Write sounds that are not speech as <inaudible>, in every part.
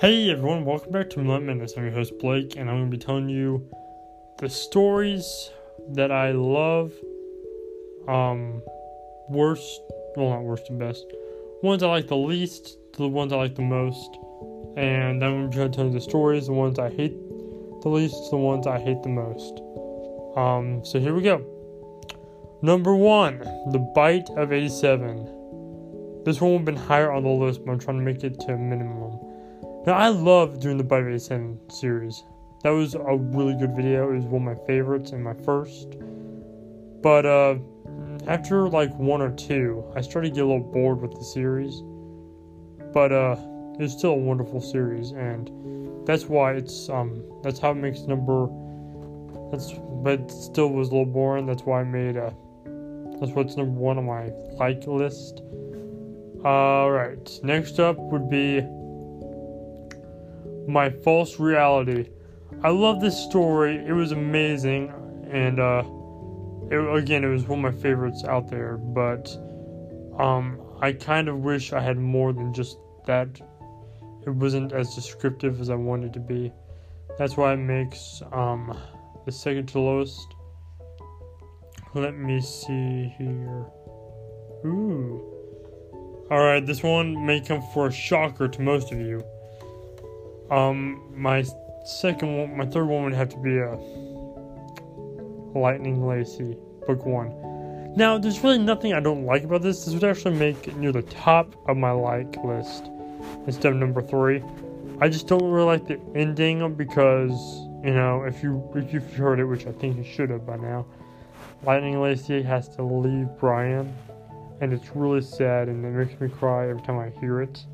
Hey everyone, welcome back to Millennium Minutes. I'm your host Blake, and I'm going to be telling you the stories that I love. Um, worst, well, not worst and best. Ones I like the least to the ones I like the most, and then I'm going to try to tell you the stories, the ones I hate the least to the ones I hate the most. Um, so here we go. Number one, The Bite of 87. This one would have been higher on the list, but I'm trying to make it to a minimum. Now, I love doing the of 87 series. That was a really good video. It was one of my favorites and my first. But uh, after like one or two, I started to get a little bored with the series. But uh, it's still a wonderful series, and that's why it's um that's how it makes number. That's but still was a little boring. That's why I made a. That's what's number one on my like list. All right, next up would be my false reality. I love this story. It was amazing, and uh, it, again, it was one of my favorites out there. But um, I kind of wish I had more than just that. It wasn't as descriptive as I wanted to be. That's why it makes um, the second to lowest. Let me see here. Ooh. Alright, this one may come for a shocker to most of you. Um, my second one, my third one would have to be a Lightning Lacy, book one. Now, there's really nothing I don't like about this. This would actually make it near the top of my like list instead of number three. I just don't really like the ending because you know if you if you've heard it, which I think you should have by now, Lightning Lacy has to leave Brian, and it's really sad and it makes me cry every time I hear it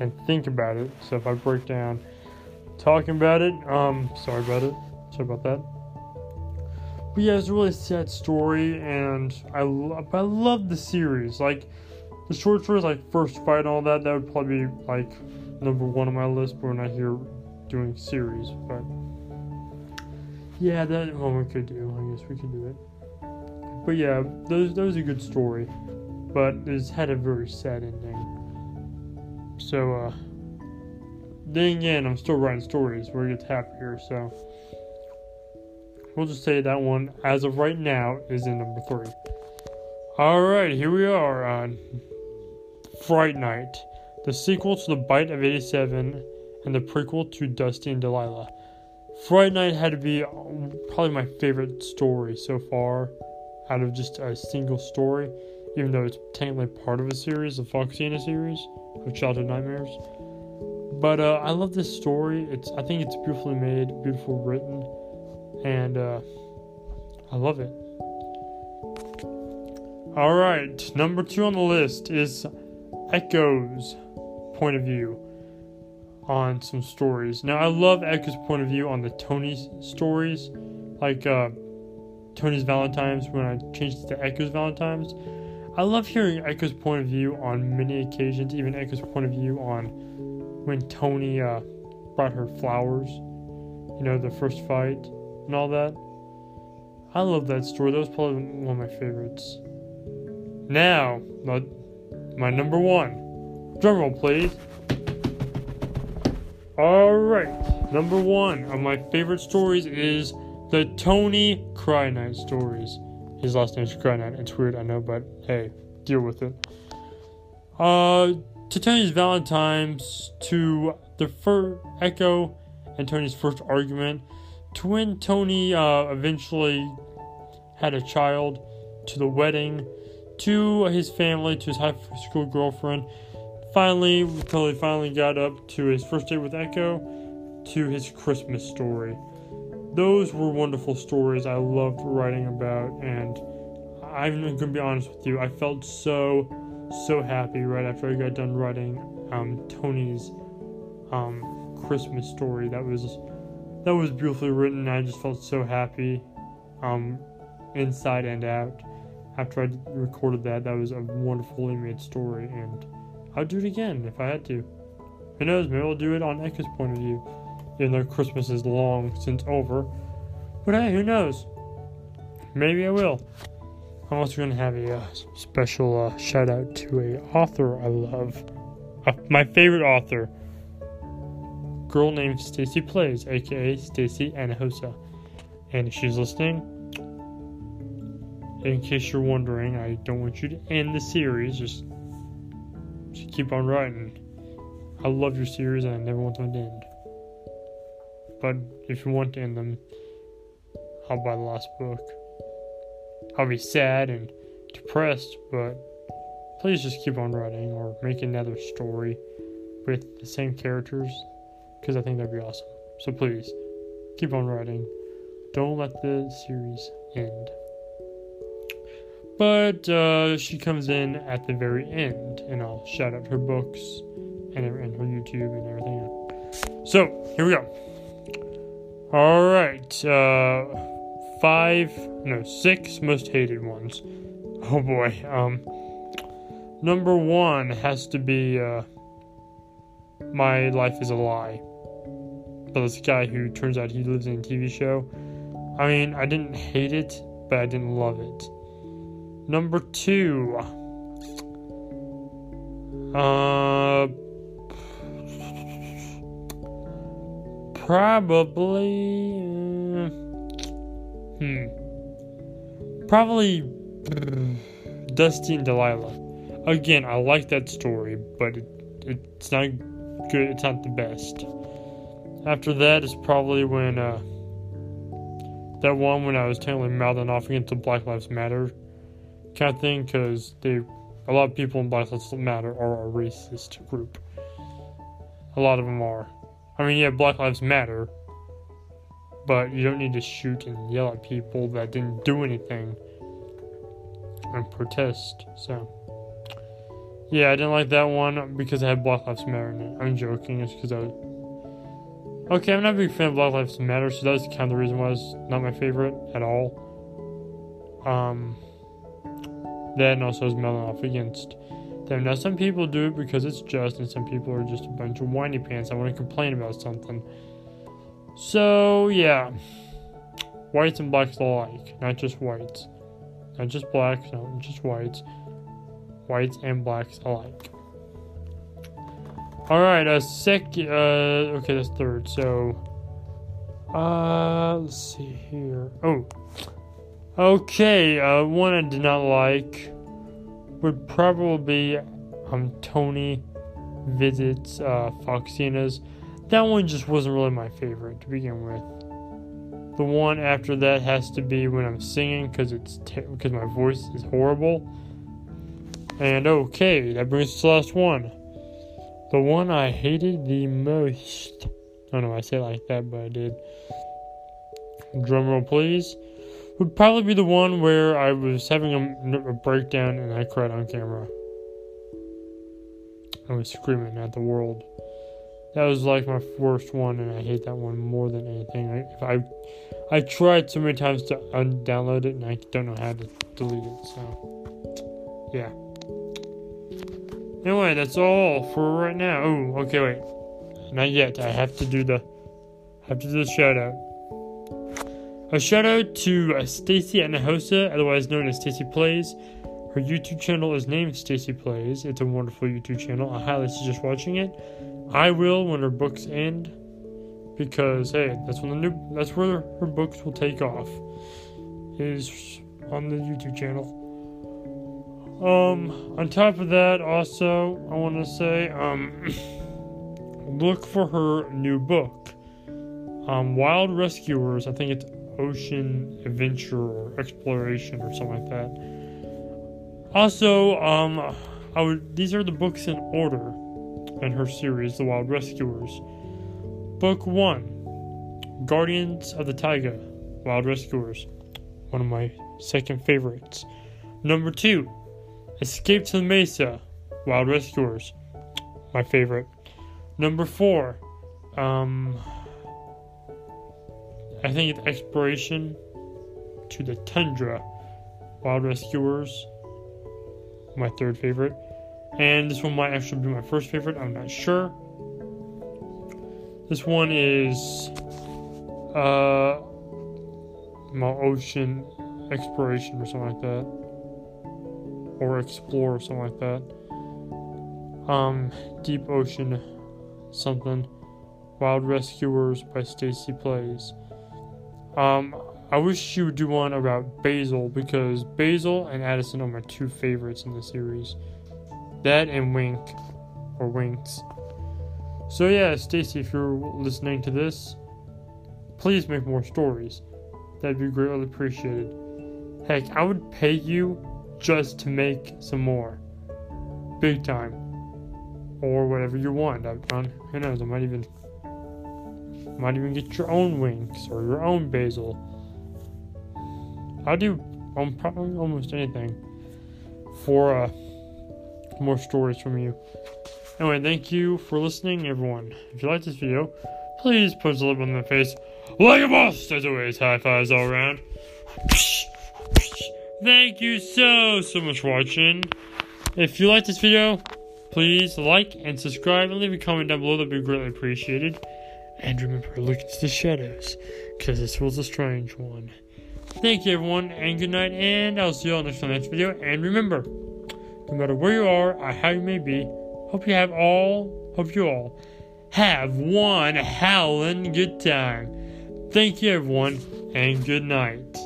and think about it. So if I break down talking about it. Um, sorry about it. Sorry about that. But yeah, it's a really sad story, and I love, I love the series. Like the short stories, like First Fight and all that. That would probably be like number one on my list. But when I hear doing series, but yeah, that one we could do. I guess we could do it. But yeah, those those a good story, but it's had a very sad ending. So uh then again, I'm still writing stories where it gets happier, so we'll just say that one, as of right now, is in number three. Alright, here we are on Fright Night, the sequel to The Bite of 87 and the prequel to Dusty and Delilah. Fright Night had to be uh, probably my favorite story so far out of just a single story, even though it's technically part of a series, a Foxina series of Childhood Nightmares. But uh, I love this story. It's I think it's beautifully made, beautiful written, and uh, I love it. All right, number two on the list is Echo's point of view on some stories. Now I love Echo's point of view on the Tony stories, like uh, Tony's Valentine's when I changed it to Echo's Valentine's. I love hearing Echo's point of view on many occasions, even Echo's point of view on when Tony uh, brought her flowers, you know, the first fight and all that. I love that story. That was probably one of my favorites. Now, my, my number one. Drumroll, please. Alright, number one of my favorite stories is the Tony Cry stories. His last name is Cry. It's weird, I know, but hey, deal with it. Uh, to Tony's Valentine's, to the first Echo and Tony's first argument, to when Tony uh, eventually had a child, to the wedding, to his family, to his high school girlfriend, finally, until he finally got up to his first date with Echo, to his Christmas story. Those were wonderful stories I loved writing about, and I'm going to be honest with you, I felt so so happy right after I got done writing um, Tony's um, Christmas story. That was that was beautifully written. I just felt so happy, um, inside and out. After I recorded that, that was a wonderfully made story, and I'd do it again if I had to. Who knows? Maybe I'll do it on Echo's point of view, even though Christmas is long since over. But hey, who knows? Maybe I will. I'm also going to have a uh, special uh, shout out to a author I love, uh, my favorite author, girl named Stacy Plays, aka Stacy Hinojosa. And if she's listening, in case you're wondering, I don't want you to end the series. Just, just keep on writing. I love your series and I never want them to end. But if you want to end them, I'll buy the last book. I'll be sad and depressed, but please just keep on writing or make another story with the same characters because I think that'd be awesome. So please keep on writing. Don't let the series end. But uh, she comes in at the very end, and I'll shout out her books and, and her YouTube and everything. So here we go. All right, uh, five, no, six most hated ones. <laughs> Oh boy. Um, number one has to be uh, "My Life Is a Lie." But this guy who turns out he lives in a TV show. I mean, I didn't hate it, but I didn't love it. Number two. Uh, probably. Uh, hmm. Probably Dusty and Delilah. Again, I like that story, but it, it's not good. It's not the best. After that is probably when uh, that one when I was totally mouthing off against the Black Lives Matter kind of thing, because they a lot of people in Black Lives Matter are a racist group. A lot of them are. I mean, yeah, Black Lives Matter, but you don't need to shoot and yell at people that didn't do anything and protest. So, yeah, I didn't like that one because I had Black Lives Matter in it. I'm joking. It's because I was. Okay, I'm not a big fan of Black Lives Matter, so that's kind of the reason why it's not my favorite at all. Um, then also is melting off against them. Now, some people do it because it's just, and some people are just a bunch of whiny pants. I want to complain about something. So, yeah. Whites and blacks alike, not just whites. Not just blacks, no, just whites. Whites and blacks alike. All right, a sec. Uh, okay, that's third. So, uh, let's see here. Oh, okay. Uh, one I did not like would probably be um Tony visits uh Foxina's. That one just wasn't really my favorite to begin with. The one after that has to be when I'm singing because it's because my voice is horrible. And okay, that brings us to the last one. The one I hated the most. I don't know why I say it like that, but I did. Drumroll, please. Would probably be the one where I was having a, a breakdown and I cried on camera. I was screaming at the world. That was like my first one, and I hate that one more than anything. I, I, I tried so many times to undownload it, and I don't know how to delete it. So, yeah. Anyway, that's all for right now. Oh, okay, wait. Not yet. I have to do the have to do the shout out. A shout out to uh, Stacy Hinojosa, otherwise known as Stacy Plays. Her YouTube channel is named Stacy Plays. It's a wonderful YouTube channel. I highly suggest watching it. I will when her books end, because hey, that's when the new that's where her books will take off. Is on the YouTube channel. Um, on top of that, also, I want to say, um, <coughs> look for her new book, um, Wild Rescuers. I think it's Ocean Adventure or Exploration or something like that. Also, um, I would, these are the books in order in her series, The Wild Rescuers. Book 1 Guardians of the Taiga, Wild Rescuers. One of my second favorites. Number 2 Escape to the Mesa, Wild Rescuers, my favorite. Number four, um, I think it's Exploration to the Tundra, Wild Rescuers, my third favorite. And this one might actually be my first favorite, I'm not sure. This one is uh, my ocean exploration or something like that or explore or something like that. Um, deep ocean something. Wild Rescuers by Stacy Plays. Um, I wish she would do one about Basil because Basil and Addison are my two favorites in the series. That and Wink, or Winks. So yeah, Stacy, if you're listening to this, please make more stories. That'd be greatly appreciated. Heck, I would pay you just to make some more. Big time. Or whatever you want. I, I, who knows, I might even might even get your own winks or your own basil. I'll do um, probably almost anything for uh, more stories from you. Anyway, thank you for listening, everyone. If you like this video, please punch the lip on the face like a boss. As always, high fives all around. Thank you so, so much for watching. If you like this video, please like and subscribe and leave a comment down below. That'd be greatly appreciated. And remember, look into the shadows, because this was a strange one. Thank you, everyone, and good night, and I'll see you all next time next video. And remember, no matter where you are or how you may be, hope you have all, hope you all have one howling good time. Thank you, everyone, and good night.